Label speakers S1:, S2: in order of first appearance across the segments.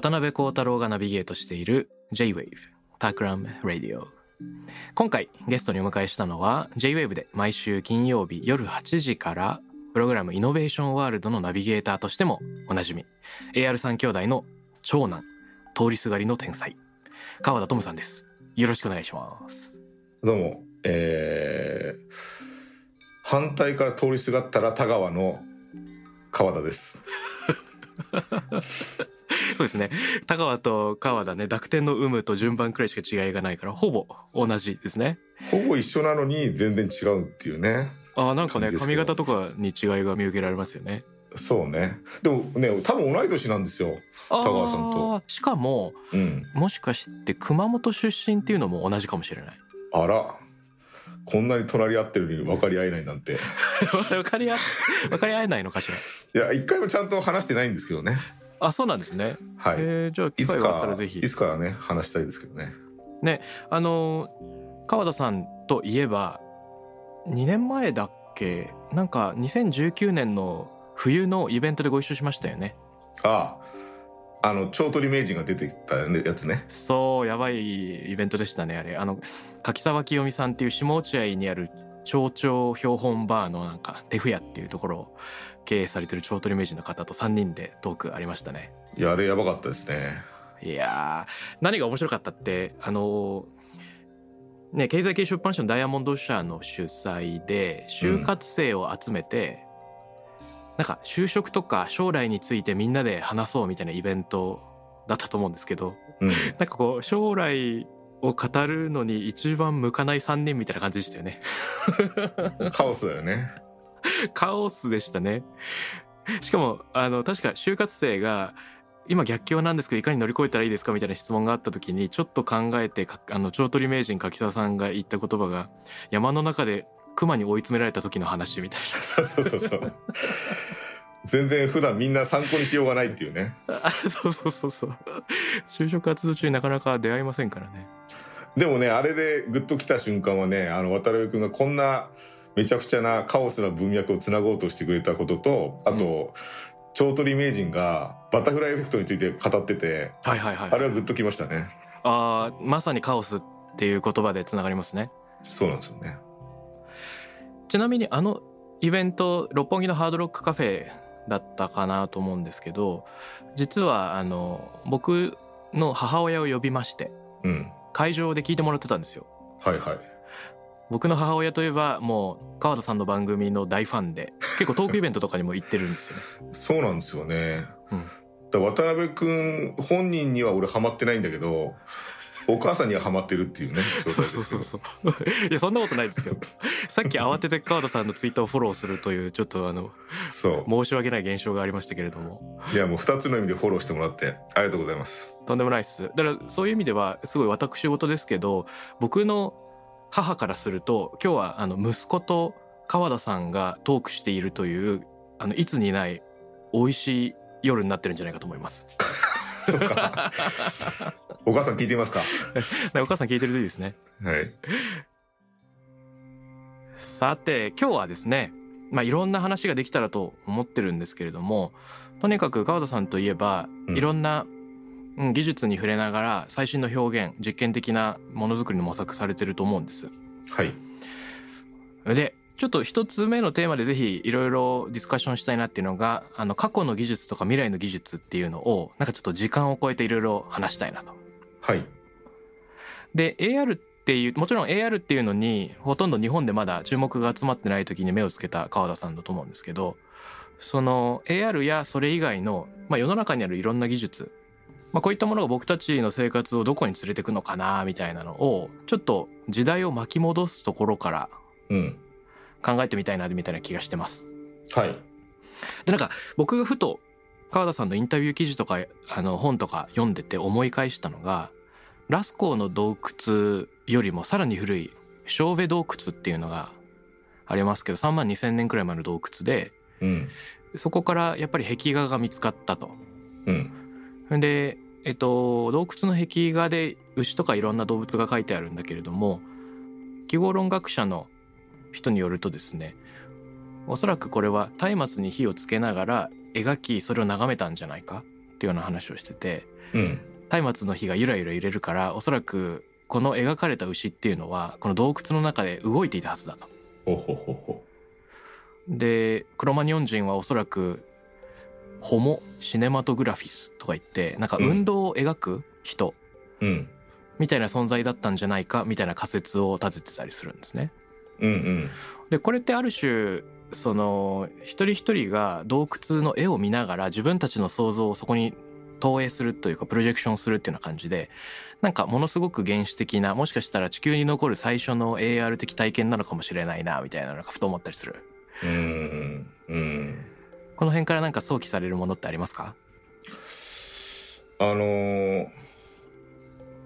S1: 渡辺幸太郎がナビゲートしている J-Wave タクラム Radio 今回ゲストにお迎えしたのは J-Wave で毎週金曜日夜8時からプログラムイノベーションワールドのナビゲーターとしてもおなじみ AR3 兄弟の長男通りすがりの天才川田智さんです。よろしくお願いします。
S2: どうも、えー、反対から通りすがったら田川の川田です。
S1: そうですね田川と川田ね濁点の有無と順番くらいしか違いがないからほぼ同じですね
S2: ほぼ一緒なのに全然違うっていうね。
S1: あーなんかね髪型とかに違いが見受けられますよね
S2: そうね。でもね、多分同い年なんですよ。
S1: 田
S2: 川さんと
S1: しかも
S2: うん。
S1: もしかして熊本出身っていうのも同じかもしれない？
S2: あら。こんなに隣り合ってるのに分かり合えないなんて。
S1: 分かり合分かり合えないのかしら？
S2: いや、一回もちゃんと話してないんですけどね。
S1: あそうなんですね、
S2: はい。
S1: えーじゃあ機
S2: いつ
S1: 会があった
S2: から
S1: ぜひ
S2: いつかね、話したいですけどね。
S1: あの川田さんといえば2年前だっけ？なんか2019年の冬のイベントでご一緒しましたよね
S2: ああ。あの、超取り名人が出てきたやつね。
S1: そうやばいイベントでしたねあれあの柿沢清美さんっていう下落合にある町長標本バーのなんか手フ屋っていうところを経営されてる超取り名人の方と3人でトークありましたね
S2: いや、あれやばかったですね。
S1: いやー何が面白かったってあのね経済系出版社のダイヤモンド社の主催で就活生を集めて、なんか就職とか将来についてみんなで話そうみたいなイベントだったと思うんですけど
S2: うん。
S1: なんかこう将来を語るのに一番向かない3人みたいな感じでしたよね
S2: カオスだよね。
S1: カオスでしたねしかもあの確か就活生が今逆境なんですけどいかに乗り越えたらいいですかみたいな質問があった時にちょっと考えてかあの長取名人柿沢さんが言った言葉が山の中で熊に追い詰められた時の話みたい
S2: そうそうそうそう。全然普段みんな参考にしようがないっていうね。
S1: そうそうそうそう就職活動中になかなか出会いませんからね
S2: でもね、あれでグッと来た瞬間はね、あの、渡辺君がこんなめちゃくちゃなカオスな文脈をつなごうとしてくれたことと、あと、超取名人がバタフライエフェクトについて語ってて、
S1: はいはいはい
S2: あれはグッときましたね。
S1: あーまさにカオスっていう言葉でつながりますね
S2: そうなんですよね。
S1: ちなみにあのイベント六本木のハードロックカフェだったかなと思うんですけど実はあの僕の母親を呼びまして
S2: うん。
S1: 会場で聞いてもらってたんですよ
S2: はいはい。
S1: 僕の母親といえばもう川田さんの番組の大ファンで結構トークイベントとかにも行ってるんですよね
S2: そうなんですよね。
S1: うん
S2: だ渡辺君本人には俺ハマってないんだけど、お母さんにはハマってるっていうね。
S1: そうそうそうそう いやそんなことないですよさっき慌てて川田さんのツイッターをフォローするというちょっとあの
S2: そう。
S1: 申し訳ない現象がありましたけれども
S2: いやもう二つの意味でフォローしてもらってありがとうございます。
S1: とんでもないっすだからそういう意味ではすごい私事ですけど僕の母からすると今日はあの息子と川田さんがトークしているというあのいつにない美味しい夜になってるんじゃないかと思います。
S2: そうか。お母さん聞いてみますか？
S1: お母さん聞いてるといいですね。
S2: はい。
S1: さて今日はですねまあいろんな話ができたらと思ってるんですけれどもとにかく川田さんといえば
S2: うん
S1: いろんな、うん技術に触れながら最新の表現実験的なものづくりの模索されてると思うんです。
S2: はい。
S1: でちょっと一つ目のテーマでぜひいろいろディスカッションしたいなっていうのがあの過去の技術とか未来の技術っていうのをなんかちょっと時間を超えていろいろ話したいなと。
S2: はい。
S1: で AR っっていうもちろん AR っていうのにほとんど日本でまだ注目が集まってない時に目をつけた川田さんだと思うんですけどその AR やそれ以外の、まあ、世の中にあるいろんな技術、まあ、こういったものが僕たちの生活をどこに連れてくのかなみたいなのをちょっと時代を巻き戻すところから
S2: うん
S1: 考えてみたいなみたいな気がしてます。
S2: はい
S1: でなんか僕がふと川田さんのインタビュー記事とかあの本とか読んでて思い返したのがラスコーの洞窟よりもさらに古いショーベ洞窟っていうのがありますけど3万2,000年くらい前の洞窟で
S2: うん
S1: そこからやっぱり壁画が見つかったと。
S2: うん
S1: で、えっと、洞窟の壁画で牛とかいろんな動物が書いてあるんだけれども記号論学者の人によるとですねおそらくこれは松明に火をつけながら描きそれを眺めたんじゃないかっていうような話をしてて
S2: うん
S1: 松明の火がゆらゆら揺れるからおそらくこの描かれた牛っていうのはこの洞窟の中で動いていたはずだと。
S2: ほほほほ
S1: でクロマニオン人はおそらくホモ・シネマトグラフィスとか言ってなんか運動を描く人
S2: うん。
S1: みたいな存在だったんじゃないかみたいな仮説を立ててたりするんですね。
S2: うんうん。
S1: でこれってある種その一人一人が洞窟の絵を見ながら自分たちの想像をそこに投影するというかプロジェクションするっていうような感じでなんかものすごく原始的なもしかしたら地球に残る最初の AR 的体験なのかもしれないなみたいなのがふと思ったりする。
S2: うんうん
S1: この辺からなんか想起されるものってありますか？
S2: あのー、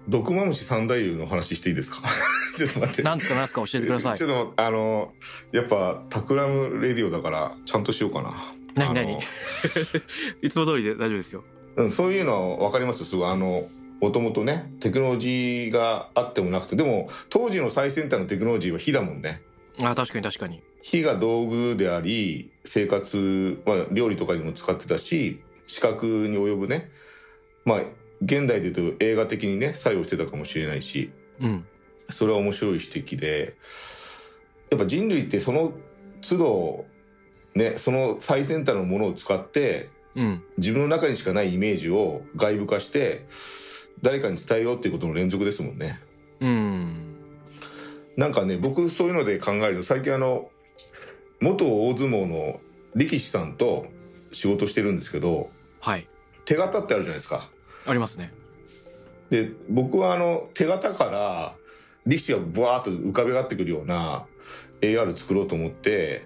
S2: 毒マムシ三太夫の話していいですか？ちょっと待って。
S1: なんですか？なんですか？教えてください。
S2: ちょっとあのやっぱタクラムレディオだからちゃんとしようかな。
S1: 何何？いつも通りで大丈夫ですよ。
S2: うん、そういうの分かります。よすごいあのもともとねテクノロジーがあってもなくてでも当時の最先端のテクノロジーは火だもんね
S1: あ確かに確かに。
S2: 火が道具であり生活、まあ、料理とかにも使ってたし視覚に及ぶね。まあ現代で言うと映画的にね作用してたかもしれないし
S1: うん。
S2: それは面白い指摘でやっぱ人類ってその都度ねその最先端のものを使って
S1: うん。
S2: 自分の中にしかないイメージを外部化して誰かに伝えようっていうことの連続ですもんね。
S1: うん
S2: なんかね僕そういうので考えると最近あの元大相撲の力士さんと仕事してるんですけど
S1: はい。
S2: 手形ってあるじゃないですか。
S1: ありますね。
S2: で僕はあの手形から力士がブワーッと浮かび上がってくるような AR 作ろうと思って、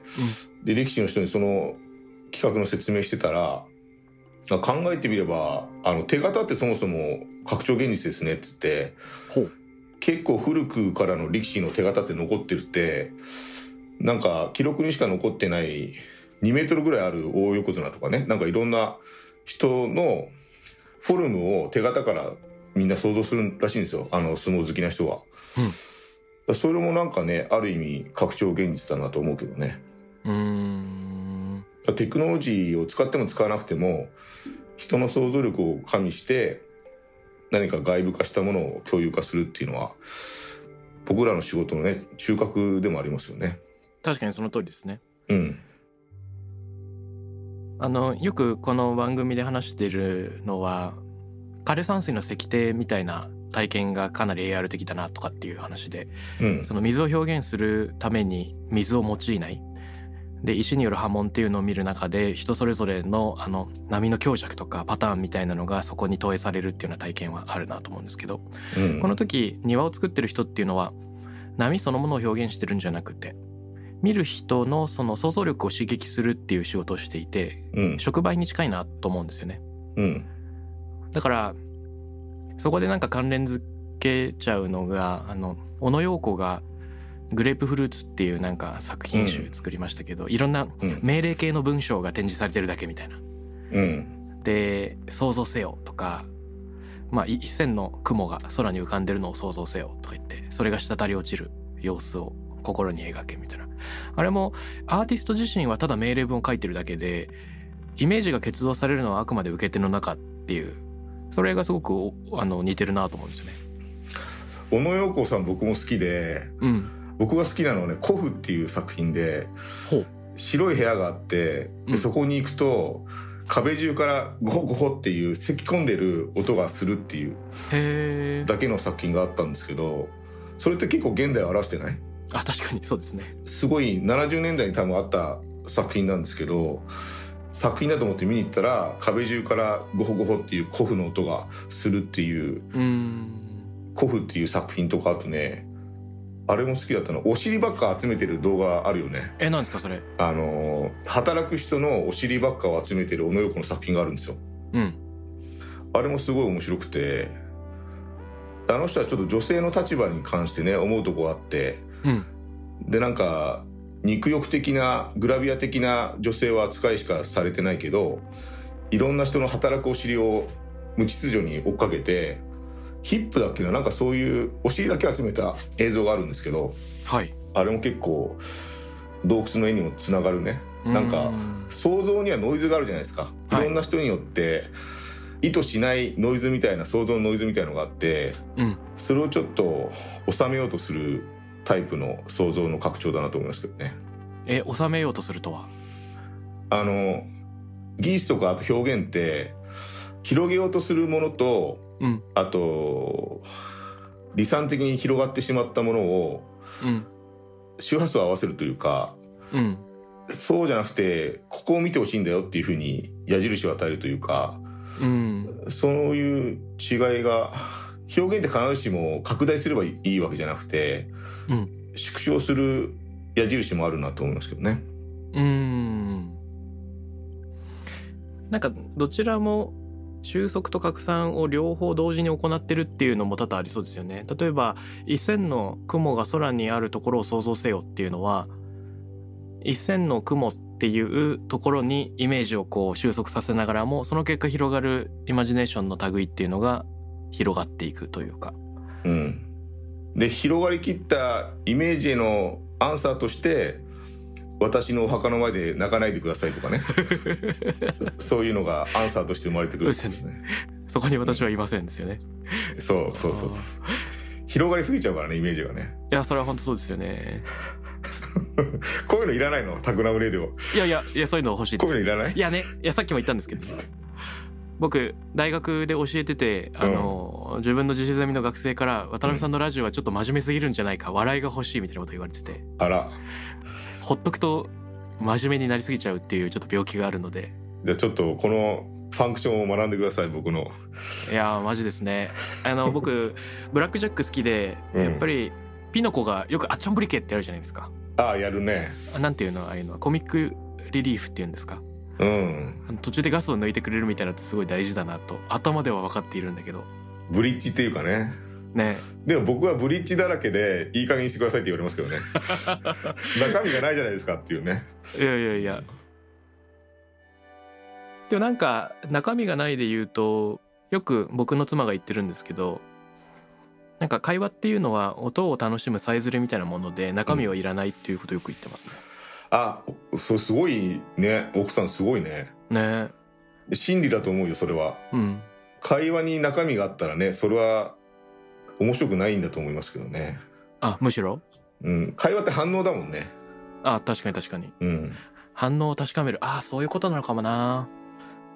S2: で力士の人にその企画の説明してたらあ考えてみればあの手形ってそもそも拡張現実ですねっつって
S1: ほう
S2: 結構古くからの力士の手形って残ってるってなんか記録にしか残ってない2メートルぐらいある大横綱とかねなんかいろんな人のフォルムを手形からみんな想像するらしいんですよあの相撲好きな人は。
S1: うん
S2: それもなんかねある意味拡張現実だなと思うけどね。
S1: うーん
S2: テクノロジーを使っても使わなくても人の想像力を加味して何か外部化したものを共有化するっていうのは僕らの仕事のね中核でもありますよね。
S1: 確かにその通りですね
S2: うん。
S1: あのよくこの番組で話しているのは枯山水の石庭みたいな体験がかなり AR 的だなとかっていう話で
S2: うん。
S1: その水を表現するために水を用いないで石による波紋っていうのを見る中で人それぞれのあの波の強弱とかパターンみたいなのがそこに投影されるっていうような体験はあるなと思うんですけど
S2: うん
S1: この時庭を作ってる人っていうのは波そのものを表現してるんじゃなくて見る人のその想像力を刺激するっていう仕事をしていて
S2: うん。
S1: 触媒に近いなと思うんですよね
S2: うん。
S1: だからそこでなんか関連づけちゃうのがあの小野陽子がグレープフルーツっていうなんか作品集作りましたけど、いろんな
S2: うん。
S1: 命令系の文章が展示されてるだけみたいな。
S2: うん。
S1: で「想像せよ」とか、まあ、い一線の雲が空に浮かんでるのを想像せよとか言ってそれが滴り落ちる様子を心に描けみたいなあれもアーティスト自身はただ命令文を書いてるだけでイメージが結動されるのはあくまで受け手の中っていうそれがすごくおあの似てるなと思うんですよね。
S2: 小野陽子さん僕も好きで
S1: うん、
S2: 僕が好きなのはね「古布」っていう作品で白い部屋があって
S1: うん。
S2: でそこに行くと壁中からゴホゴホっていう咳き込んでる音がするっていう。だけの作品があったんですけどそれって結構現代を表してない？
S1: あ確かにそうですね。
S2: すごい70年代に多分あった作品なんですけど作品だと思って見に行ったら壁中からゴホゴホっていう古布の音がするっていう
S1: うん。
S2: 古布っていう作品とかあとねあれも好きだったの。お尻ばっか集めてる動画あるよね。
S1: えなんですかそれ？
S2: あの働く人のお尻ばっかを集めてる小野洋子の作品があるんですよ。
S1: うん。
S2: あれもすごい面白くてあの人はちょっと女性の立場に関してね思うとこあって。
S1: うん。
S2: でなんか肉欲的なグラビア的な女性は扱いしかされてないけどいろんな人の働くお尻を無秩序に追っかけてヒップだっけな？なんかそういうお尻だけ集めた映像があるんですけど
S1: はい。
S2: あれも結構洞窟の絵にもつながるね。なんか想像にはノイズがあるじゃないですか。い
S1: はい。
S2: ろんな人によって意図しないノイズみたいな想像のノイズみたいのがあって
S1: うん。
S2: それをちょっと収めようとするタイプの想像の拡張だなと思いますけどね。
S1: え収めようとするとは？
S2: あの技術とかあと表現って広げようとするものと
S1: うん。
S2: あと離散的に広がってしまったものを
S1: うん。
S2: 周波数を合わせるというか
S1: うん。
S2: そうじゃなくてここを見てほしいんだよっていうふうに矢印を与えるというか
S1: うん。
S2: そういう違いが表現って必ずしも拡大すればいいわけじゃなくて、
S1: うん。
S2: 縮小する矢印もあるなと思いますけどね。
S1: うん。なんかどちらも収束と拡散を両方同時に行ってるっていうのも多々ありそうですよね。例えば一線の雲が空にあるところを想像せよっていうのは一線の雲っていうところにイメージをこう収束させながらもその結果広がるイマジネーションの類っていうのが広がっていくというか。
S2: うん、で広がりきったイメージへのアンサーとして私のお墓の前で泣かないでくださいとかね。そういうのがアンサーとして生まれてくるんですね。
S1: そこに私はいませんですよね。
S2: そうそうそうそう。広がりすぎちゃうからねイメージがね。
S1: いやそれは本当そうですよね。
S2: こういうのいらないの？タクラムレディオ。
S1: いやいやいやそういうの欲しいです。
S2: こういう。のいらない？
S1: いやね、いやさっきも言ったんですけど、僕大学で教えてて、あの、自分の自主ゼミの学生から渡辺さんのラジオはちょっと真面目すぎるんじゃないか、笑いが欲しいみたいなこと言われてて、
S2: あら
S1: ほっとくと真面目になりすぎちゃうっていうちょっと病気があるので、
S2: じゃあちょっとこのファンクションを学んでください僕の。
S1: いやーマジですね。あの 僕ブラックジャック好きで、
S2: うん。
S1: やっぱりピノコがよくアッチョンブリケってあるじゃないですか。
S2: ああやるね。
S1: あなんていうのああいうのはコミックリリーフっていうんですか。
S2: うん。
S1: 途中でガスを抜いてくれるみたいなのってすごい大事だなと頭では分かっているんだけど。
S2: ブリッジっていうかね
S1: ね。
S2: でも僕はブリッジだらけでいい加減にしてくださいって言われますけどね。中身がないじゃないですかっていうね。
S1: いやいやいや。でもなんか中身がないで言うとよく僕の妻が言ってるんですけどなんか会話っていうのは音を楽しむさえずれみたいなもので中身はいらないっていうことをよく言ってますね。
S2: あそうすごいね。奥さんすごいね。
S1: ね。
S2: 真理だと思うよそれは。
S1: うん。
S2: 会話に中身があったらねそれは面白くないんだと思いますけどね。
S1: あむしろ？
S2: うん。会話って反応だもんね。
S1: あ確かに確かに。
S2: うん。
S1: 反応を確かめる。あそういうことなのかもな。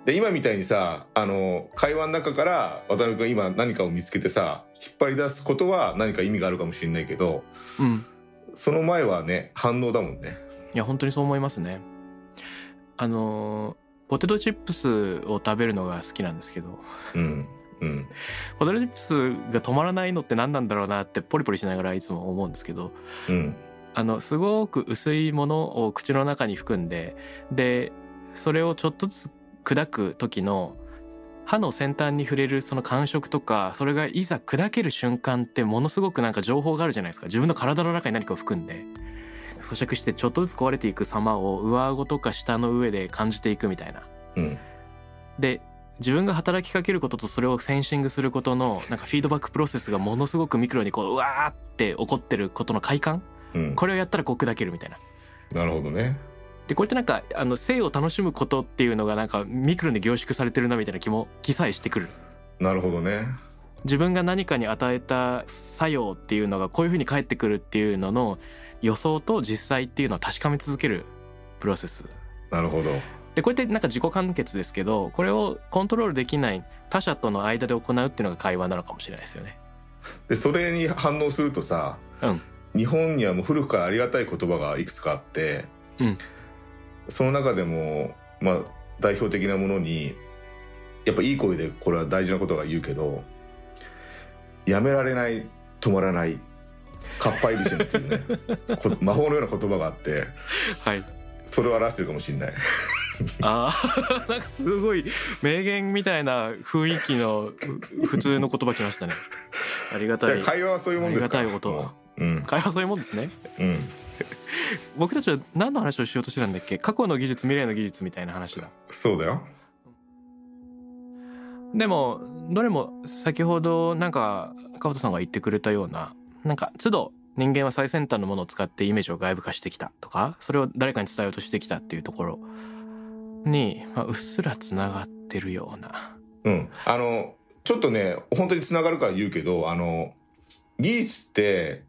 S2: で今みたいにさあの会話の中から渡辺君今何かを見つけてさ引っ張り出すことは何か意味があるかもしれないけど
S1: うん。
S2: その前はね反応だもんね。
S1: いや本当にそう思いますね。あのポテトチップスを食べるのが好きなんですけど。
S2: うんうん。
S1: ポテトチップスが止まらないのって何なんだろうなってポリポリしながらいつも思うんですけど
S2: うん。
S1: あのすごく薄いものを口の中に含んででそれをちょっとずつ砕く時の歯の先端に触れるその感触とかそれがいざ砕ける瞬間ってものすごくなんか情報があるじゃないですか。自分の体の中に何かを含んで。咀嚼してちょっとずつ壊れていく様を上顎とか舌の上で感じていくみたいな。
S2: うん。
S1: で自分が働きかけることとそれをセンシングすることのなんかフィードバックプロセスがものすごくミクロにこううわーって起こってることの快感？
S2: うん。
S1: これをやったらこう砕けるみたいな。
S2: なるほどね。
S1: でこれってなんかあの性を楽しむことっていうのがなんかミクロに凝縮されてるなみたいな気も気さえしてくる。
S2: なるほどね。
S1: 自分が何かに与えた作用っていうのがこういうふうに返ってくるっていうのの予想と実際っていうのを確かめ続けるプロセス。
S2: なるほど
S1: でこれってなんか自己完結ですけどこれをコントロールできない他者との間で行うっていうのが会話なのかもしれないですよね。
S2: でそれに反応するとさ、
S1: うん。
S2: 日本にはもう古くからありがたい言葉がいくつかあって、
S1: うん。
S2: その中でも、まあ、代表的なものにやっぱいい声でこれは大事なことが言うけど「やめられない止まらないかっぱえびせん」っていうねこ魔法のような言葉があって
S1: はい。
S2: それを表してるかもしれない。
S1: あー。なんかすごい名言みたいな雰囲気のふ普通の言葉きましたね。ありがたい。
S2: 会話はそういうもんですか？ら
S1: ありがたいこと。
S2: うん。
S1: 会話そういうもんですね。
S2: うん。
S1: 僕たちは何の話をしようとしてたんだっけ？過去の技術未来の技術みたいな話だ。
S2: そうだよ。
S1: でもどれも先ほどなんか川田さんが言ってくれたようななんか都度人間は最先端のものを使ってイメージを外部化してきたとかそれを誰かに伝えようとしてきたっていうところに、まあ、うっすらつながってるような。
S2: うん、あのちょっとね本当につながるから言うけどあの技術って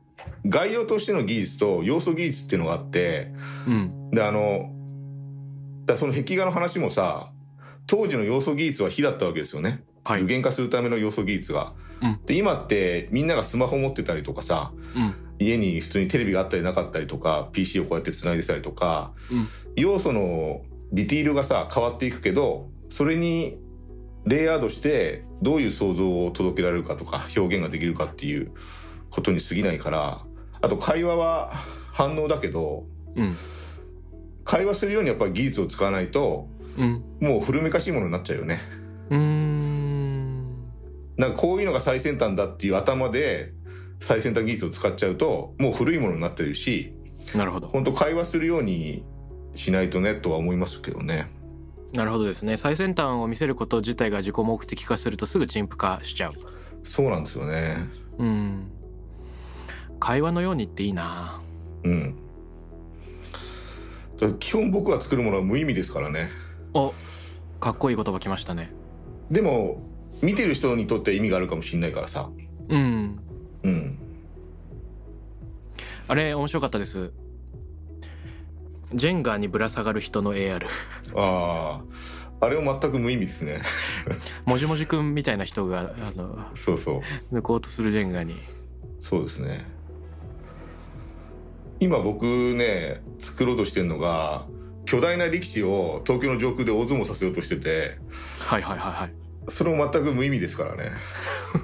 S2: 概要としての技術と要素技術っていうのがあって
S1: うん。
S2: であのだその壁画の話もさ当時の要素技術は火だったわけですよね、
S1: はい。
S2: 具現化するための要素技術が。
S1: うん。
S2: で今ってみんながスマホ持ってたりとかさ
S1: うん。
S2: 家に普通にテレビがあったりなかったりとか PC をこうやってつないでたりとか、
S1: うん。
S2: 要素のディティールがさ変わっていくけどそれにレイヤードしてどういう想像を届けられるかとか表現ができるかっていうことに過ぎないからあと会話は反応だけど
S1: うん。
S2: 会話するようにやっぱり技術を使わないと
S1: うん。
S2: もう古めかしいものになっちゃうよね。
S1: うーん。
S2: なんかこういうのが最先端だっていう頭で最先端技術を使っちゃうともう古いものになってるし
S1: なるほど。
S2: 本当会話するようにしないとねとは思いますけどね。
S1: なるほどですね最先端を見せること自体が自己目的化するとすぐ陳腐化しちゃう
S2: そうなんですよね。
S1: うん会話のようにっていいな
S2: うん。基本僕が作るものは無意味ですからね。
S1: おかっこいい言葉きましたね
S2: でも見てる人にとって意味があるかもしれないからさ。
S1: うん
S2: うん。
S1: あれ面白かったですジェンガーにぶら下がる人の AR
S2: ああ、あれは全く無意味ですね。
S1: もじもじくんみたいな人があの
S2: そうそう。
S1: 抜こうとするジェンガーに
S2: そうですね。今僕ね、作ろうとしてるのが、巨大な力士を東京の上空で大相撲させようとしてて、
S1: はいはいはいはい
S2: それも全く無意味ですからね。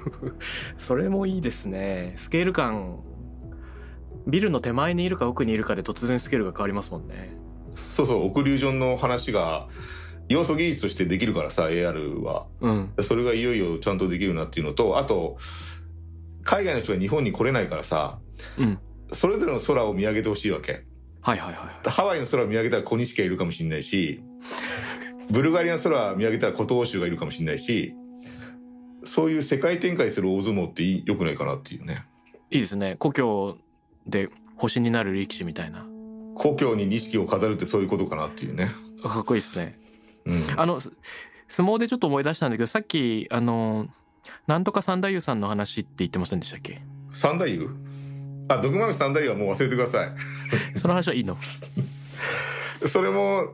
S1: それもいいですねスケール感ビルの手前にいるか奥にいるかで突然スケールが変わりますもんね
S2: そうそう、オクリュージョンの話が、要素技術としてできるからさ、AR は。
S1: うん
S2: それがいよいよちゃんとできるなっていうのと、あと、海外の人が日本に来れないからさ、
S1: うん
S2: それぞれの空を見上げてほしいわけ。
S1: はいはいはい
S2: ハワイの空を見上げたら小西家いるかもしれないし、ブルガリアの空を見上げたら古東州がいるかもしれないし、そういう世界展開する大相撲っていい良くないかなっていうね。
S1: いいですね故郷で星になる力士みたいな
S2: 故郷に錦を飾るってそういうことかなっていうね。
S1: かっこいいですね
S2: うん。
S1: あのす相撲でちょっと思い出したんだけどさっきあのなんとか三太夫さんの話って言ってませんでしたっけ？
S2: 三太夫？あ、毒豆三太夫はもう忘れてください。
S1: その話はいいの？
S2: それも、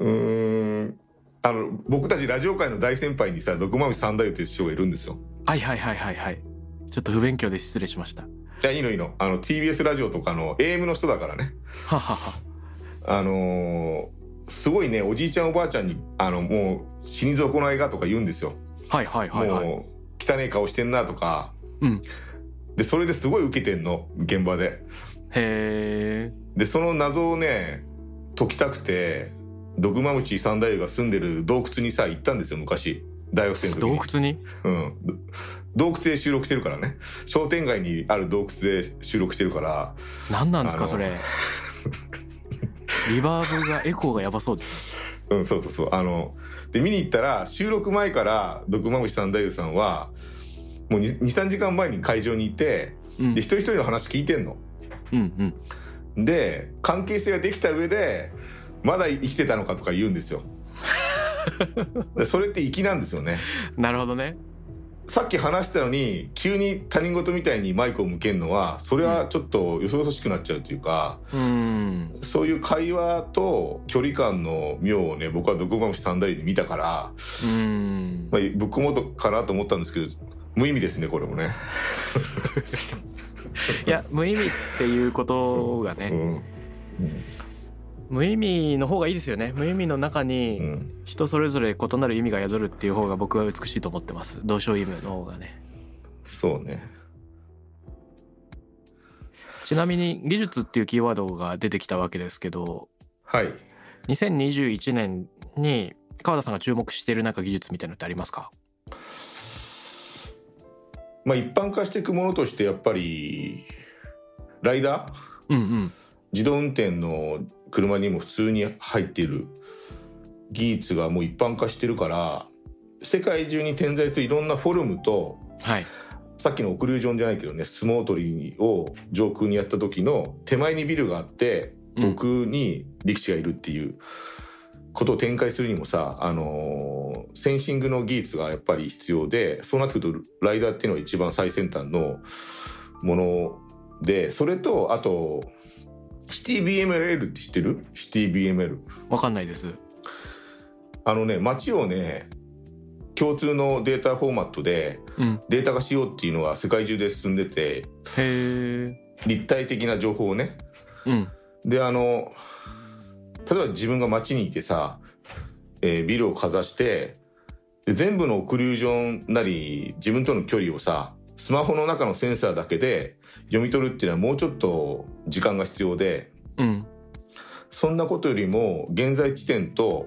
S2: うーん、あの、僕たちラジオ界の大先輩にさ、毒豆三太夫という人がいるんですよ。
S1: はいはいはいはいはいちょっと不勉強で失礼しました
S2: いや、いいのいいの。あの、TBS ラジオとかの AM の人だからね。
S1: ははは
S2: あのーすごいね、おじいちゃんおばあちゃんに、あの、もう、死に損ないがとか言うんですよ。
S1: はいはいはいはい
S2: もう、汚い顔してんなとか。
S1: うん
S2: で、それですごい受けてんの、現場で。
S1: へえ
S2: で、その謎をね、解きたくて、ドグマムチ三太夫が住んでる洞窟にさ、行ったんですよ、昔。大学生の時に。
S1: 洞窟に？
S2: うん。洞窟で収録してるからね。商店街にある洞窟で収録してるから、
S1: 何なんですかそれ リバーブがエコーがやばそうです
S2: うん、そうそうそう。あの、で、見に行ったら、収録前から、毒まむし三太夫さんは、もう2、3時間前に会場にいて、
S1: うん
S2: で、一人一人の話聞いてんの。
S1: うんうん
S2: で、関係性ができた上で、まだ生きてたのかとか言うんですよ。でそれって粋なんですよね。
S1: なるほどね。
S2: さっき話したのに、急に他人事みたいにマイクを向けるのは、それはちょっとよそよそしくなっちゃうというか、
S1: うん。
S2: そういう会話と距離感の妙をね、僕は毒まむし三太夫で見たから、
S1: うん。
S2: まあ、ぶっ込もうとかなと思ったんですけど、無意味ですねこれもね。
S1: いや無意味っていうことがね、
S2: うん
S1: 無意味の方がいいですよね。無意味の中
S2: う
S1: に
S2: ん。
S1: 人それぞれ異なる意味が宿るっていう方が僕は美しいと思ってます。同床異夢の方がね。
S2: そうね。
S1: ちなみに技術っていうキーワードが出てきたわけですけど
S2: はい。
S1: 2021年に川田さんが注目しているなんか技術みたいなのってありますか？
S2: まあ一般化していくものとしてやっぱりライダー？
S1: うんうん。
S2: 自動運転の車にも普通に入っている技術がもう一般化してるから世界中に点在するいろんなフォルムと
S1: はい。
S2: さっきのオクルージョンじゃないけどね相撲取りを上空にやった時の手前にビルがあって
S1: うん。
S2: 奥に力士がいるっていうことを展開するにもさ、あのーセンシングの技術がやっぱり必要でそうなってくるとライダーっていうのが一番最先端のものでそれとあとシティ BML って知ってる？シティ BML
S1: わかんないです。
S2: あのね街をね共通のデータフォーマットで
S1: うん。
S2: データ化しようっていうのが世界中で進んでて
S1: へえ
S2: 立体的な情報をね。
S1: うん。
S2: であの例えば自分が街にいてさ、えービルをかざしてで全部のオクリュージョンなり自分との距離をさスマホの中のセンサーだけで読み取るっていうのはもうちょっと時間が必要で
S1: うん。
S2: そんなことよりも現在地点と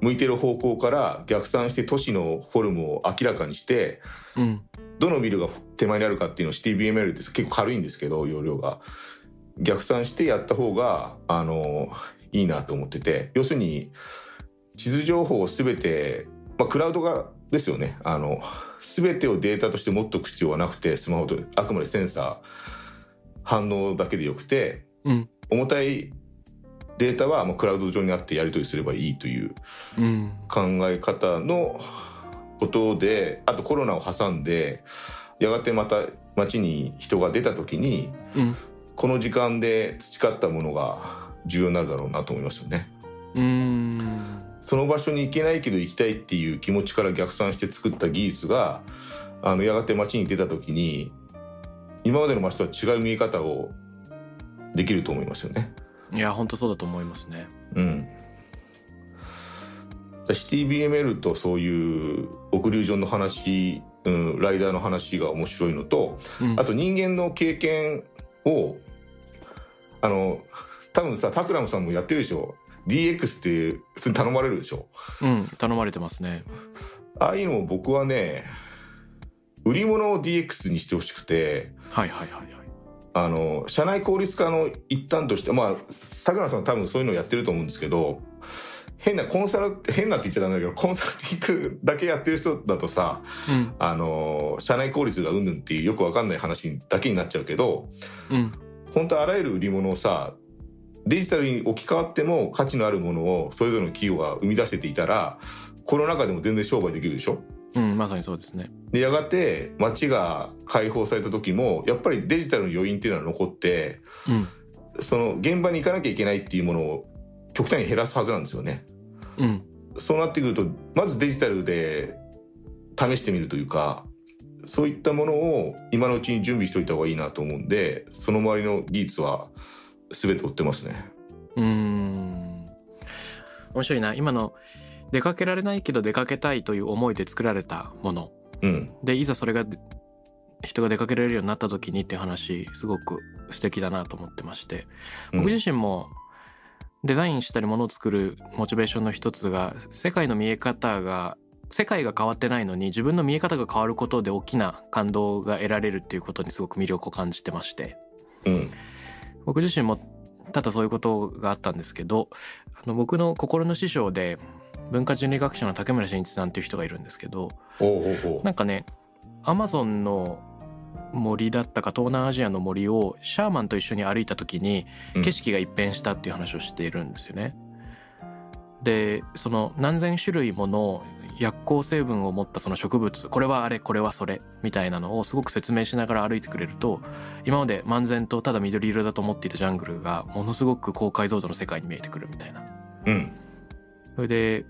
S2: 向いてる方向から逆算して都市のフォルムを明らかにして
S1: うん。
S2: どのビルが手前にあるかっていうのを CTBML って結構軽いんですけど容量が。逆算してやった方があのいいなと思ってて。要するに地図情報を全て、まあ、クラウドがですよね。あの全てをデータとして持っておく必要はなくてスマホとあくまでセンサー反応だけでよくて
S1: うん。
S2: 重たいデータはまあクラウド上にあってやり取りすればいいという
S1: うん。
S2: 考え方のことであとコロナを挟んでやがてまた街に人が出た時に
S1: うん。
S2: この時間で培ったものが重要になるだろうなと思いますよね。
S1: うん
S2: その場所に行けないけど行きたいっていう気持ちから逆算して作った技術があのやがて街に出た時に今までの街とは違う見え方をできると思いますよね。
S1: いや本当そうだと思いますね
S2: うん。CTBML とそういうオクリュージョンの話、うん、ライダーの話が面白いのと
S1: うん
S2: あと人間の経験をあの多分さタクラムさんもやってるでしょ DX って普通に頼まれるでしょ？
S1: うん頼まれてますね。
S2: ああいうのを僕はね売り物を DX にしてほしくて
S1: はいはいはいはい。
S2: あの社内効率化の一端としてまあタクラムさんは多分そういうのをやってると思うんですけど変なコンサル変なって言っちゃダメだけどコンサルティングだけやってる人だとさ
S1: うん。
S2: あの社内効率がうんぬんっていうよくわかんない話だけになっちゃうけど
S1: うん。
S2: 本当あらゆる売り物をさデジタルに置き換わっても価値のあるものをそれぞれの企業が生み出せていたらコロナ禍でも全然商売できるでしょ？
S1: うんまさにそうですね。
S2: でやがて街が開放された時もやっぱりデジタルの余韻っていうのは残って
S1: うん。
S2: その現場に行かなきゃいけないっていうものを極端に減らすはずなんですよね。
S1: うん。
S2: そうなってくるとまずデジタルで試してみるというかそういったものを今のうちに準備しておいた方がいいなと思うんでその周りの技術は全て追ってますね。
S1: うーん面白いな。今の出かけられないけど出かけたいという思いで作られたもの。
S2: うん、
S1: でいざそれが人が出かけられるようになった時にっていう話すごく素敵だなと思ってまして。
S2: うん。
S1: 僕自身もデザインしたりものを作るモチベーションの一つが世界の見え方が世界が変わってないのに自分の見え方が変わることで大きな感動が得られるっていうことにすごく魅力を感じてまして。
S2: うん
S1: 僕自身も多々そういうことがあったんですけどあの僕の心の師匠で文化人類学者の竹村真一さんっていう人がいるんですけど
S2: お
S1: なんかねアマゾンの森だったか東南アジアの森をシャーマンと一緒に歩いた時に
S2: うん
S1: 景色が一変したっていう話をしているんですよね。でその何千種類もの薬効成分を持ったその植物これはあれこれはそれみたいなのをすごく説明しながら歩いてくれると今まで漫然とただ緑色だと思っていたジャングルがものすごく高解像度の世界に見えてくるみたいな。
S2: うん。
S1: それで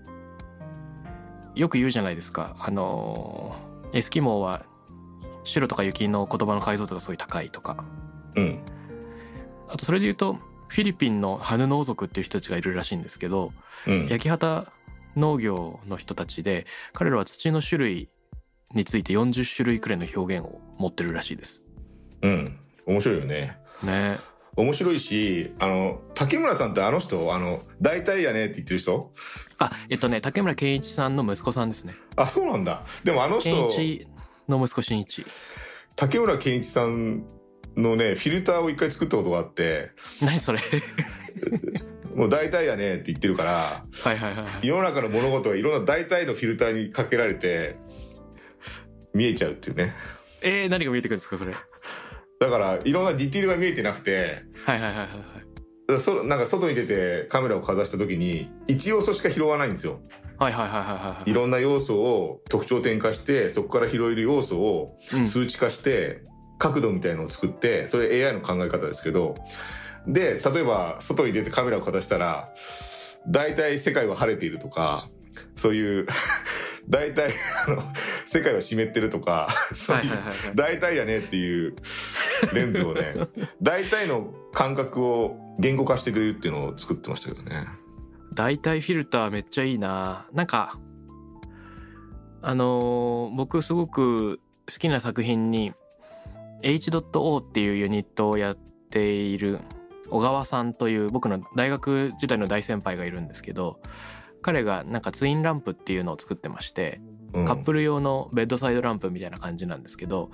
S1: よく言うじゃないですか。あのエスキモーは白とか雪の言葉の解像度がすごい高いとか。
S2: うん。
S1: あとそれで言うとフィリピンのハヌ農族っていう人たちがいるらしいんですけど
S2: うん。
S1: 焼き畑農業の人たちで彼らは土の種類について40種類くらいの表現を持ってるらしいです。
S2: うん。面白いよね。
S1: ね。
S2: 面白いしあの竹村さんってあの人あの大体やねって言ってる人？
S1: あえっとね竹村健一さんの息子さんですね。
S2: あそうなんだ。でもあの人
S1: の息子真一。
S2: 竹村健一さんのねフィルターを一回作ったことがあって。
S1: 何それ？
S2: もう大体やねって言ってるから
S1: はいはいはいはい。
S2: 世の中の物事がいろんな大体のフィルターにかけられて見えちゃうっていうね。
S1: えー、何が見えてくるんですかそれ？
S2: だからいろんなディティールが見えてなくて
S1: はいはいはいはい
S2: そなんか外に出てカメラをかざした時に一要素しか拾わないんですよ。
S1: はいはいはいはいはい
S2: い。ろんな要素を特徴点化してそこから拾える要素を
S1: うん。
S2: 数値化して、角度みたいのを作ってそれ AI の考え方ですけどで例えば外に出てカメラをかざしたら大体世界は晴れているとかそういう 大体あの世界は湿ってるとかそういう大体やねっていうレンズをね大体の感覚を言語化してくれるっていうのを作ってましたけどね。
S1: 大体フィルターめっちゃいいな。なんかあのー僕すごく好きな作品に H.O っていうユニットをやっている小川さんという僕の大学時代の大先輩がいるんですけど彼がなんかツインランプっていうのを作ってまして
S2: うん。
S1: カップル用のベッドサイドランプみたいな感じなんですけど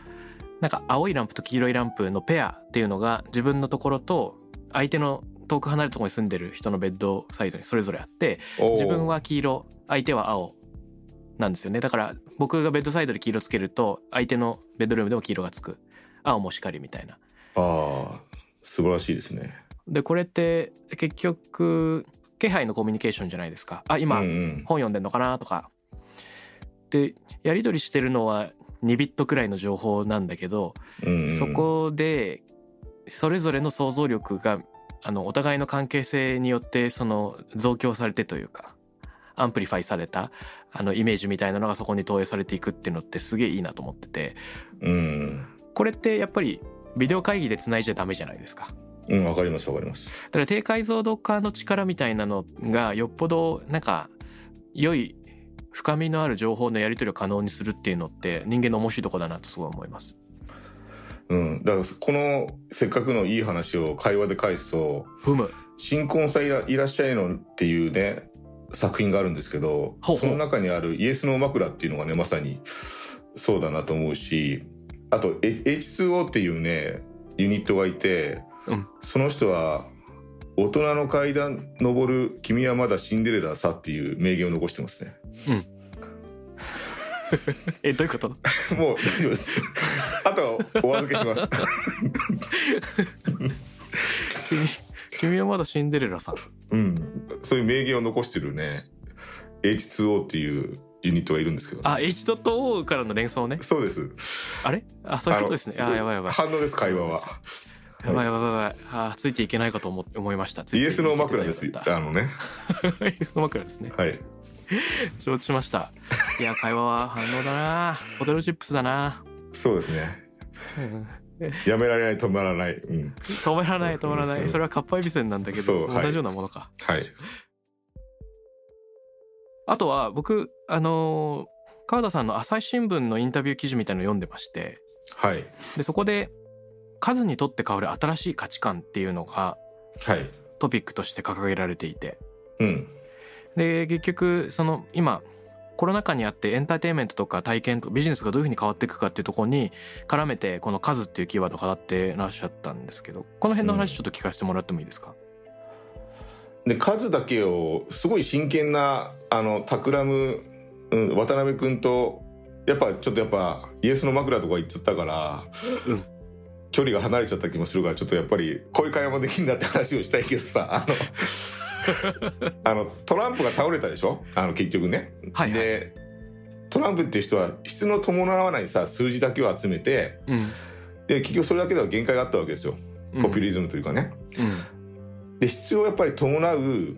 S1: なんか青いランプと黄色いランプのペアっていうのが自分のところと相手の遠く離れたところに住んでる人のベッドサイドにそれぞれあって自分は黄色相手は青なんですよね。だから僕がベッドサイドで黄色つけると相手のベッドルームでも黄色がつく。青もしかりみたいな。
S2: ああ素晴らしいですね。
S1: でこれって結局気配のコミュニケーションじゃないですか。あ今、
S2: うんうん。
S1: 本読んでんのかなとか。でやり取りしてるのは2ビットくらいの情報なんだけど、
S2: うんうん。
S1: そこでそれぞれの想像力があのお互いの関係性によってその増強されてというか amplify されたあのイメージみたいなのがそこに投影されていくっていうのってすげえいいなと思ってて。
S2: うん。
S1: これってやっぱりビデオ会議で繋いじゃダメじゃないですか。
S2: うんわかりますわかります。
S1: だから低解像度化の力みたいなのがよっぽどなんか良い深みのある情報のやり取りを可能にするっていうのって人間の面白いとこだなとすごい思います。
S2: うんだからこのせっかくのいい話を会話で返すと
S1: ふむ。
S2: 「新婚さんいらいらっしゃいの」っていうね作品があるんですけどその中にある「イエスの枕」っていうのがねまさにそうだなと思うしあと H- H2O っていうねユニットがいて、
S1: うん
S2: その人は「大人の階段登る君はまだシンデレラさ」っていう名言を残してますね。
S1: えどういうこと？
S2: もう大丈夫です。あとはお預けします。
S1: 君君はまだシンデレラさん？
S2: うん、そういう名言を残してるね H2O っていうユニットがいるんですけど、
S1: あ H.O からの連想ね。
S2: そうです
S1: あれ？あそういうことですね。あやばいやばい。
S2: 反応です会話は
S1: やばいやばいやばい。あついていけないかと思思いました。
S2: イエスの枕ですあのね。
S1: イエスの枕ですね。
S2: はい。
S1: 承知しました。いや会話は反応だな。ポテトチップスだな。
S2: そうですね。
S1: うん。
S2: やめられない止まらない、うん、
S1: 止めらない止まらない。それはカッパエビセンなんだけど、同じようなものか。
S2: はい。
S1: あとは僕あのー川田さんの朝日新聞のインタビュー記事みたいのを読んでまして。
S2: はい。
S1: でそこで数にとって変わる新しい価値観っていうのが
S2: はい。
S1: トピックとして掲げられていて。
S2: うん。
S1: で結局その今コロナ禍にあってエンターテインメントとか体験とビジネスがどういうふうに変わっていくかっていうところに絡めてこの数っていうキーワードを語ってらっしゃったんですけどこの辺の話ちょっと聞かせてもらってもいいですか、
S2: で数だけをすごい真剣なあの企む、うん、渡辺君とやっぱちょっとやっぱイエスの枕とか言っちゃったから、
S1: うん
S2: 距離が離れちゃった気もするからちょっとやっぱりこういう会話もできるんだって話をしたいけどさあの あのトランプが倒れたでしょ？あの結局ね。
S1: はいはい。
S2: でトランプっていう人は質の伴わないさ数字だけを集めて
S1: うん。
S2: で結局それだけでは限界があったわけですよ。ポピュリ
S1: ズ
S2: ズムというかね。
S1: ム、
S2: で必要やっぱり伴う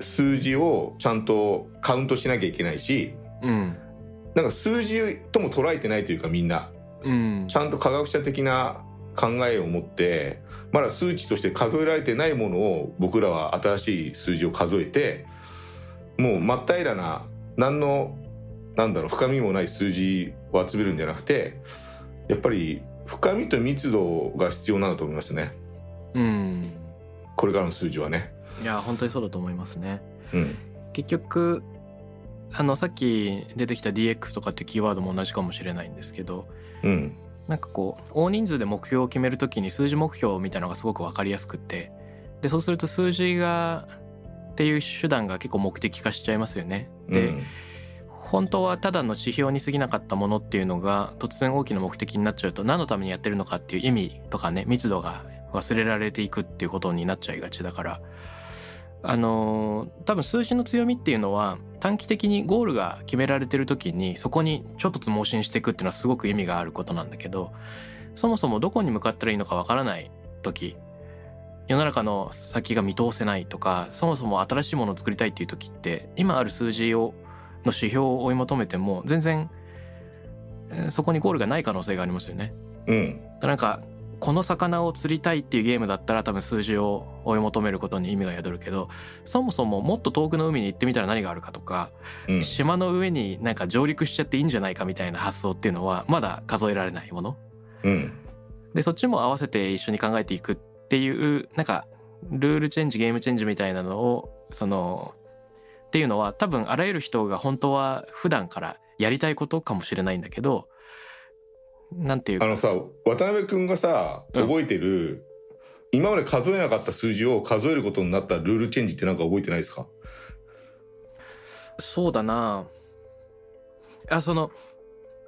S2: 数字をちゃんとカウントしなきゃいけないし
S1: うんうん。
S2: なんか数字とも捉えてないというかみんな。
S1: うん。
S2: ちゃんと科学者的な考えを持ってまだ数値として数えられてないものを僕らは新しい数字を数えてもう真っ平らな何のなんだろう深みもない数字を集めるんじゃなくてやっぱり深みと密度が必要なんだと思いますね。
S1: うん。
S2: これからの数字はね。
S1: いや本当にそうだと思いますね。
S2: うん。
S1: 結局あのさっき出てきた DX とかってキーワードも同じかもしれないんですけど
S2: うん
S1: なんかこう大人数で目標を決めるときに数字目標みたいなのがすごく分かりやすくってでそうすると数字がっていう手段が結構目的化しちゃいますよね。で、
S2: うん
S1: 本当はただの指標に過ぎなかったものっていうのが突然大きな目的になっちゃうと何のためにやってるのかっていう意味とかね密度が忘れられていくっていうことになっちゃいがちだからあのー多分数字の強みっていうのは短期的にゴールが決められてる時にそこにちょっとつ盲信していくっていうのはすごく意味があることなんだけどそもそもどこに向かったらいいのかわからない時世の中の先が見通せないとかそもそも新しいものを作りたいっていう時って今ある数字をの指標を追い求めても全然えーそこにゴールがない可能性がありますよね。
S2: うん
S1: なんかこの魚を釣りたいっていうゲームだったら多分数字を追い求めることに意味が宿るけどそもそももっと遠くの海に行ってみたら何があるかとか、
S2: うん
S1: 島の上になんか上陸しちゃっていいんじゃないかみたいな発想っていうのはまだ数えられないもの。
S2: うん
S1: でそっちも合わせて一緒に考えていくっていうなんかルールチェンジゲームチェンジみたいなのをそのっていうのは多分あらゆる人が本当は普段からやりたいことかもしれないんだけどなんていうか。
S2: あのさ渡辺君がさ
S1: うん。
S2: 覚えてる、今まで数えなかった数字を数えることになったルールチェンジってなんか覚えてないですか？
S1: そうだな。あその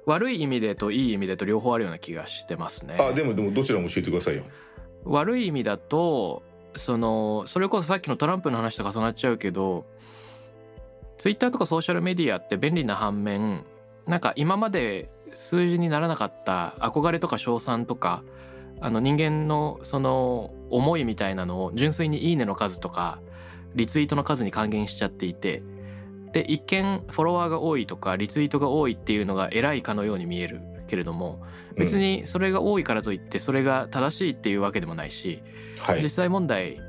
S1: 悪い意味でといい意味でと両方あるような気がしてますね。
S2: あでもでもどちらも教えてくださいよ。
S1: 悪い意味だとそのそれこそさっきのトランプの話と重なっちゃうけどツイッターとかソーシャルメディアって便利な反面なんか今まで数字にならなかった憧れとか称賛とかあの人間のその思いみたいなのを純粋に「いいね」の数とかリツイートの数に還元しちゃっていてで一見フォロワーが多いとかリツイートが多いっていうのが偉いかのように見えるけれども別にそれが多いからといってそれが正しいっていうわけでもないし、
S2: はい。
S1: 実際問題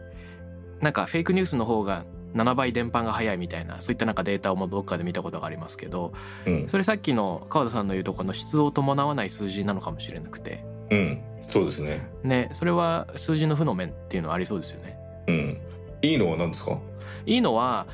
S1: なんかフェイクニュースの方が7倍伝播が早いみたいなそういったなんかデータをもどっかで見たことがありますけど
S2: うん、
S1: それさっきの川田さんの言うとこの質を伴わない数字なのかもしれなくて。
S2: うん、そうですね。
S1: ねそれは数字の負の面っていうのはありそうですよね。
S2: うん。いいのは何ですか？
S1: いいのは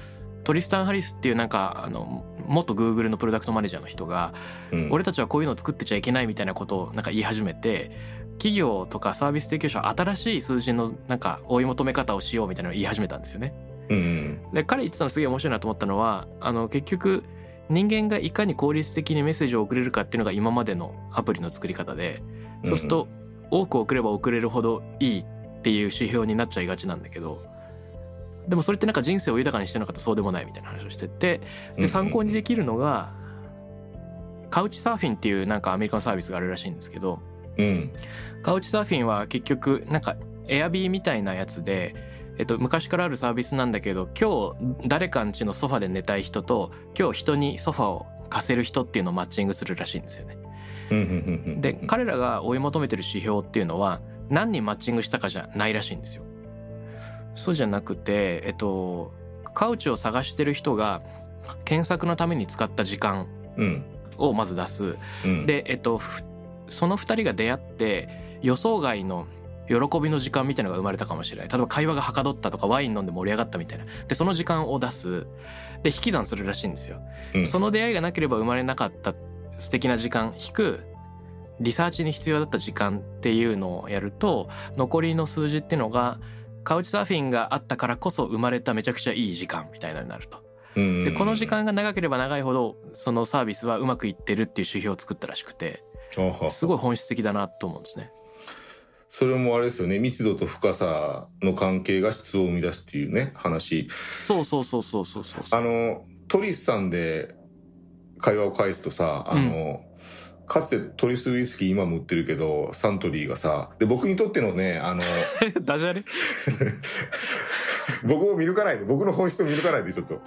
S1: トリスタン・ハリスっていうなんかあの元グーグルのプロダクトマネージャーの人が
S2: うん。
S1: 俺たちはこういうのを作ってちゃいけないみたいなことをなんか言い始めて企業とかサービス提供者は新しい数字のなんか追い求め方をしようみたいなのを言い始めたんですよね。
S2: うん
S1: で彼言ってたのすげえ面白いなと思ったのはあの結局人間がいかに効率的にメッセージを送れるかっていうのが今までのアプリの作り方でそうすると多く送れば送れるほどいいっていう指標になっちゃいがちなんだけどでもそれってなんか人生を豊かにしてるのかとそうでもないみたいな話をしててで参考にできるのがカウチサーフィンっていうなんかアメリカのサービスがあるらしいんですけど
S2: うん。
S1: カウチサーフィンは結局なんかエアビーみたいなやつで、えっと、昔からあるサービスなんだけど今日誰かんちのソファで寝たい人と今日人にソファを貸せる人っていうのをマッチングするらしいんですよね。
S2: うんうんうん
S1: で彼らが追い求めてる指標っていうのは何人マッチングしたかじゃないらしいんですよ。そうじゃなくて、えっと、カウチを探してる人が検索のために使った時間
S2: うん
S1: をまず出す。
S2: うん
S1: で、えっと、ふその2人が出会って予想外の喜びの時間みたいなのが生まれたかもしれない。例えば会話がはかどったとかワイン飲んで盛り上がったみたいな。でその時間を出す。で引き算するらしいんですよ、
S2: うん。
S1: その出会いがなければ生まれなかった素敵な時間引くリサーチに必要だった時間っていうのをやると残りの数字っていうのがカウチサーフィンがあったからこそ生まれためちゃくちゃいい時間みたいなのになると。
S2: うん。
S1: でこの時間が長ければ長いほどそのサービスはうまくいってるっていう指標を作ったらしくて。すごい本質的だなと思うんですね。
S2: それもあれですよね。密度と深さの関係が質を生み出すっていうね話。
S1: そうそうそうそうそうそう。
S2: あのトリスさんで会話を返すとさあの、かつてトリスウイスキー今も売ってるけどサントリーがさで僕にとってのねあの
S1: ダジャレ？
S2: 僕を見抜かないで僕の本質を見抜かないでちょっと。あ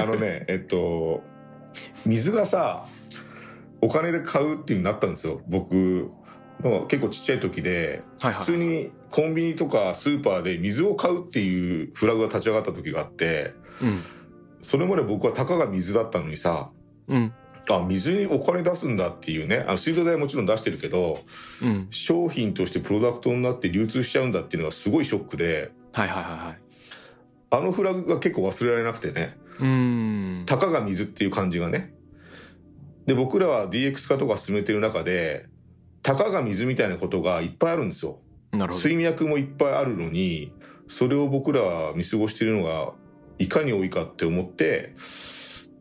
S2: の あのねえっと水がさお金で買うっていうになったんですよ僕の結構ちっちゃい時で
S1: はいはい
S2: 普通にコンビニとかスーパーで水を買うっていうフラグが立ち上がった時があって
S1: うん。
S2: それまで僕はたかが水だったのにさ
S1: うん。
S2: あ水にお金出すんだっていうねあの水道代はもちろん出してるけど
S1: うん。
S2: 商品としてプロダクトになって流通しちゃうんだっていうのがすごいショックで
S1: はいはいはいはい。
S2: あのフラグが結構忘れられなくてね。
S1: うーん。
S2: たかが水っていう感じがね。で僕らは DX 化とか進めてる中でたかが水みたいなことがいっぱいあるんですよ。
S1: なるほど。
S2: 水脈もいっぱいあるのにそれを僕らは見過ごしているのがいかに多いかって思って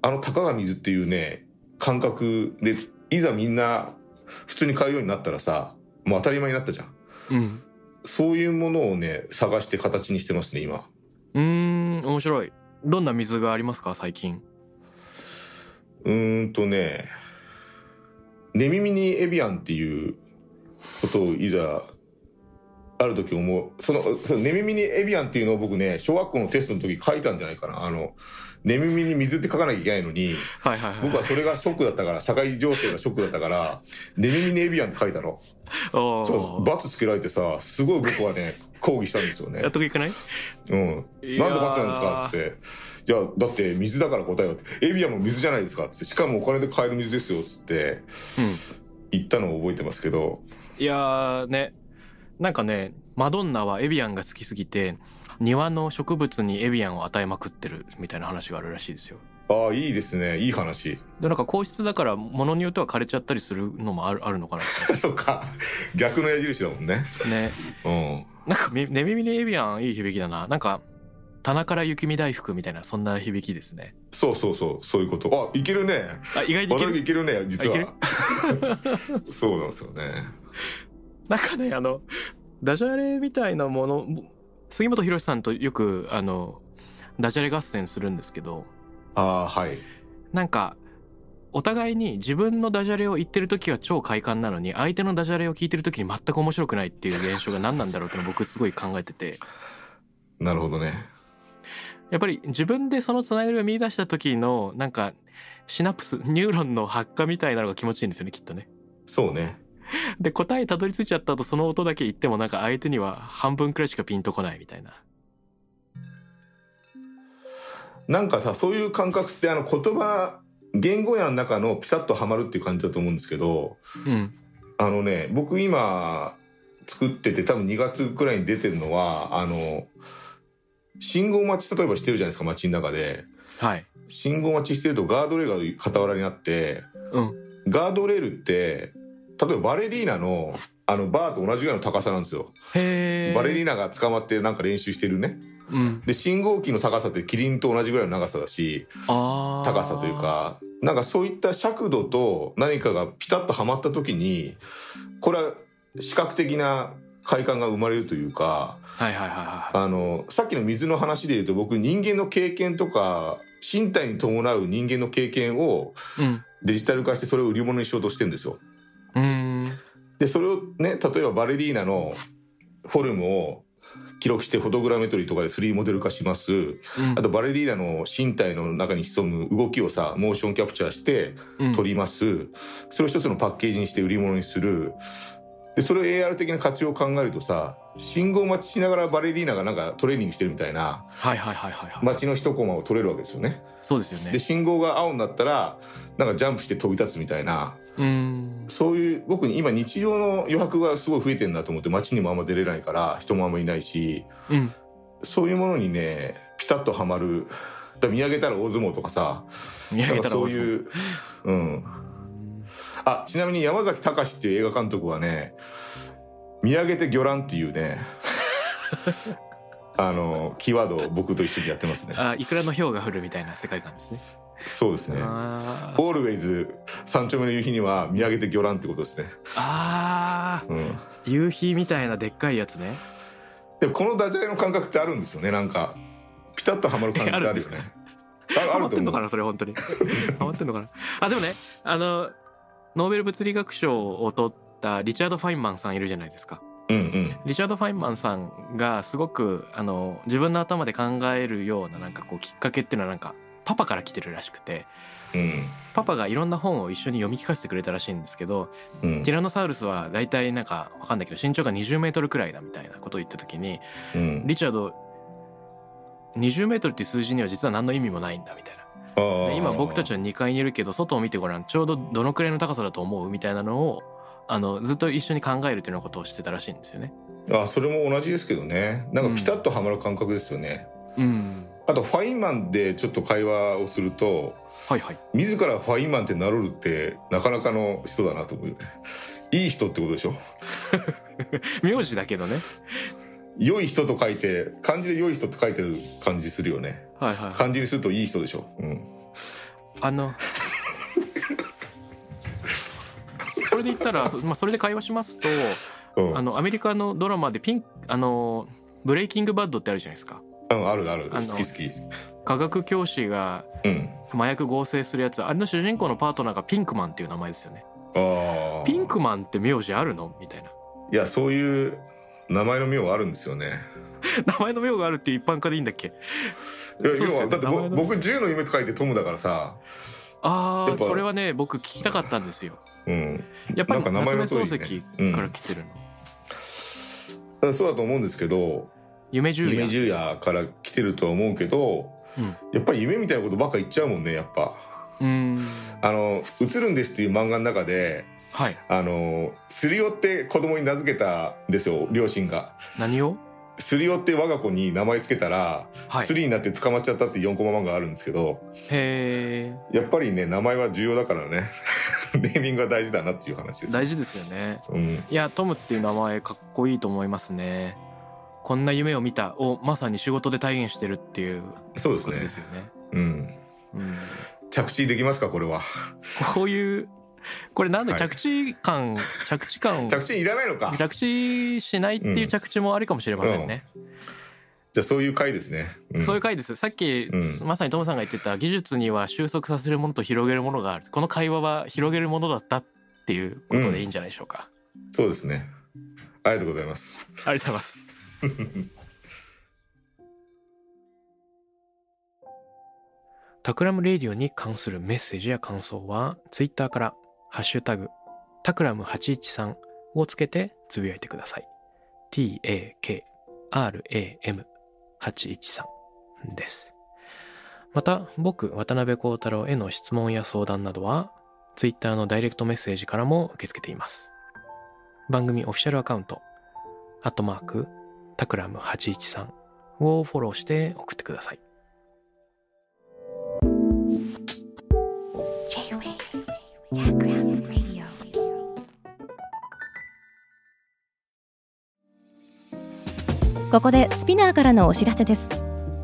S2: あのたかが水っていうね感覚でいざみんな普通に買うようになったらさもう当たり前になったじゃん。
S1: うん。
S2: そういうものをね探して形にしてますね今。
S1: うーん面白い。どんな水がありますか最近？
S2: うーんとね寝耳にエビアンっていうことをいざある時思う。そのその寝耳にエビアンっていうのを僕ね小学校のテストの時書いたんじゃないかな。あの寝耳に水って書かなきゃいけないのに
S1: はいはいはい。
S2: 僕はそれがショックだったから社会情勢がショックだったから寝耳にエビアンって書いたの。
S1: お
S2: そう
S1: ー
S2: 罰つけられてさすごい僕はね抗議したんですよね。
S1: やっとくいかない？
S2: うん。なんで罰なんですかって。いや、だって水だから答えよって。エビアンも水じゃないですかって。しかもお金で買える水ですよ。つって
S1: うん
S2: 言ったのを覚えてますけど。
S1: いやーねなんかねマドンナはエビアンが好きすぎて庭の植物にエビアンを与えまくってるみたいな話があるらしいですよ
S2: ああ、いいですね。いい話。
S1: でなんか硬質だから物によっては枯れちゃったりするのもあるあるのかな
S2: そっか。逆の矢印だもんね。
S1: ね
S2: うん。
S1: なんかみ寝耳にエビアンいい響きだななんか棚から雪見大福みたいなそんな響きですね
S2: そうそうそう。そういうこと。あ、いけるね。
S1: あ意外にいける？
S2: いけるね、実は。そうなんですよね。
S1: なんかねあのダジャレみたいなもの杉本博さんとよくあのダジャレ合戦するんですけど
S2: ああ、はい。
S1: なんかお互いに自分のダジャレを言ってる時は超快感なのに相手のダジャレを聞いてる時に全く面白くないっていう現象が何なんだろうって僕すごい考えてて
S2: なるほどね。
S1: やっぱり自分でそのつながりを見出した時のなんかシナプス ニューロンの発火みたいなのが気持ちいいんですよねきっとね。
S2: そうね。
S1: で答えたどり着いちゃった後その音だけ言ってもなんか相手には半分くらいしかピンとこないみたいな。
S2: なんかさ、そういう感覚ってあの言葉、言語やの中のピタッとはまるっていう感じだと思うんですけど、
S1: うん
S2: あのね、僕今作ってて多分2月くらいに出てるのは、あの、信号待ち例えばしてるじゃないですか、街の中で。
S1: はい。
S2: 信号待ちしてるとガードレールが傍らにあって、
S1: うん
S2: ガードレールって、例えばバレリーナのあのバーと同じぐらいの高さなんですよ。
S1: へえ。
S2: バレリーナが捕まってなんか練習してるね。
S1: うん。
S2: で、信号機の高さってキリンと同じぐらいの長さだし、
S1: ああ。
S2: 高さという。かなんかそういった尺度と何かがピタッとはまった時にこれは視覚的な快感が生まれるというか
S1: はいはいはいは
S2: あのさっきの水の話で言うと僕人間の経験とか身体に伴う人間の経験を
S1: い。うん。
S2: デジタル化してそれを売り物にしようとしてるんですよ。
S1: うーん。
S2: でそれをね例えばバレリーナのフォルムを記録してフォトグラメトリーとかで 3D モデル化します。
S1: うん
S2: あとバレリーナの身体の中に潜む動きをさモーションキャプチャーして
S1: うん
S2: 撮ります、それを一つのパッケージにして売り物にするでそれを AR 的な活用を考えるとさ信号待ちしながらバレリーナがなんかトレーニングしてるみたいな
S1: はいはいはいはいはい。
S2: 街の一コマを撮れるわけですよね
S1: そうですよね
S2: で。信号が青になったらなんかジャンプして飛び立つみたいな
S1: うーん。
S2: そういう僕に今日常の余白がすごい増えてるなと思って街にもあんま出れないから人もあんまいないし
S1: うん。
S2: そういうものにねピタッとはまる見上げたら大相撲とかさ
S1: 見上げたら
S2: そういううんあちなみに山崎隆っていう映画監督はね「見上げて魚卵」っていうね あのキーワードを僕と一緒にやってますね。
S1: あいくらの氷が降るみたいな世界観ですね。
S2: そうですね。オー。ルウェイズ三丁目の夕日には見上げて魚卵ってことですね。
S1: あ
S2: うん。
S1: ー夕日みたいなでっかいやつね。
S2: でもこのダジャレの感覚ってあるんですよねなんか。ピタッとはまる感じってあるよね。
S1: えあるんです
S2: ああ
S1: ハマってんのかなそれ本当に。ハマってんのかな？あでもねあのノーベル物理学賞を取ったリチャード・ファインマンさんいるじゃないですか。
S2: うんうん。
S1: リチャード・ファインマンさんがすごくあの自分の頭で考えるようななんかこうきっかけっていうのはなんかパパから来てるらしくて。
S2: うん。
S1: パパがいろんな本を一緒に読み聞かせてくれたらしいんですけど
S2: うん。
S1: ティラノサウルスは大体なんかわかんないけど身長が20メートルくらいだみたいなことを言った時に
S2: うん。
S1: リチャード20メートルっていう数字には実は何の意味もないんだみたいな。今僕たちは2階にいるけど外を見てごらんちょうどどのくらいの高さだと思うみたいなのをあのずっと一緒に考えるっていうようなことをしてたらしいんですよね。
S2: あそれも同じですけどね。なんかピタッとはまる感覚ですよね、
S1: うん、
S2: あとファインマンでちょっと会話をすると
S1: はいはい。
S2: 自らファインマンって名乗るってなかなかの人だなと思ういい人ってことでしょ？
S1: 名字だけどね。
S2: 良い人と書いて漢字で良い人って書いてる感じするよね。
S1: はいはい。
S2: 漢字にするといい人でしょ、うん、
S1: あのそそれで言ったら、そまあ、それで会話しますと
S2: うん。
S1: あのアメリカのドラマでピンあのブレイキングバッドってあるじゃないですか。
S2: うんあるある。好き好き。
S1: 科学教師が
S2: うん。
S1: 麻薬合成するやつあれの主人公のパートナーがピンクマンっていう名前ですよね。
S2: ああ
S1: ピンクマンって名字あるの？みたいな。い
S2: やそういう名前の名はあるんですよね。
S1: 名前の名があるって一般化でいいんだっけ？
S2: 要はだって僕10の夢と書いてトムだからさ。
S1: ああそれはね僕聞きたかったんですよ。
S2: うん。
S1: やっぱり
S2: なんか名前
S1: 夏目漱石から来てるの、
S2: そうだと思うんですけど
S1: 夢十夜。
S2: 夢十夜から来てるとは思うけど、
S1: うん。
S2: やっぱり夢みたいなことばっか言っちゃうもんねやっぱ。
S1: うーん。
S2: あの「映るんです」っていう漫画の中で
S1: はい。
S2: あのすりおって子供に名付けたんですよ両親が。
S1: 何を？
S2: すりおって我が子に名前つけたら、
S1: はい。
S2: スリになって捕まっちゃったっていう4コマ漫画があるんですけど
S1: へえ
S2: やっぱりね名前は重要だからね。ネーミングが大事だなっていう話です
S1: 大事ですよね。
S2: うん。
S1: いやトムっていう名前かっこいいと思いますね。こんな夢を見たをまさに仕事で体現してるっていう
S2: そうですね。
S1: ですよね。
S2: うん。
S1: うん、
S2: 着地できますかこれは。
S1: こういう これなんで
S2: はい。
S1: 着地感、着地感
S2: 着地いらないのか。
S1: 着地しないっていう着地もありかもしれませんね、
S2: じゃあそういう回ですね、ん。
S1: そういう回です。さっき、
S2: うん。
S1: まさにトムさんが言ってた技術には収束させるものと広げるものがある。この会話は広げるものだったっていうことでいいんじゃないでしょうか、
S2: そうですね。ありがとうございます。
S1: ありがとうございます。タクラムレディオに関するメッセージや感想はツイッターからハッシュタグタクラム813をつけてつぶやいてください。TAKRAM813 です。また僕渡邉康太郎への質問や相談などはツイッターのダイレクトメッセージからも受け付けています。番組オフィシャルアカウントアットマークタクラム813をフォローして送ってください。
S3: ここでスピナーからのお知らせです。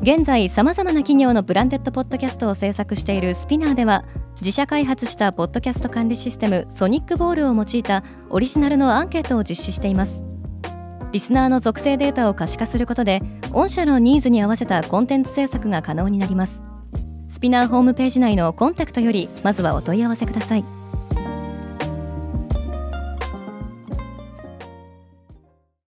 S3: 現在さまざまな企業のブランデッドポッドキャストを制作しているスピナーでは自社開発したポッドキャスト管理システムソニックボールを用いたオリジナルのアンケートを実施しています。リスナーの属性データを可視化することで御社のニーズに合わせたコンテンツ制作が可能になります。スピナーホームページ内のコンタクトよりまずはお問い合わせください。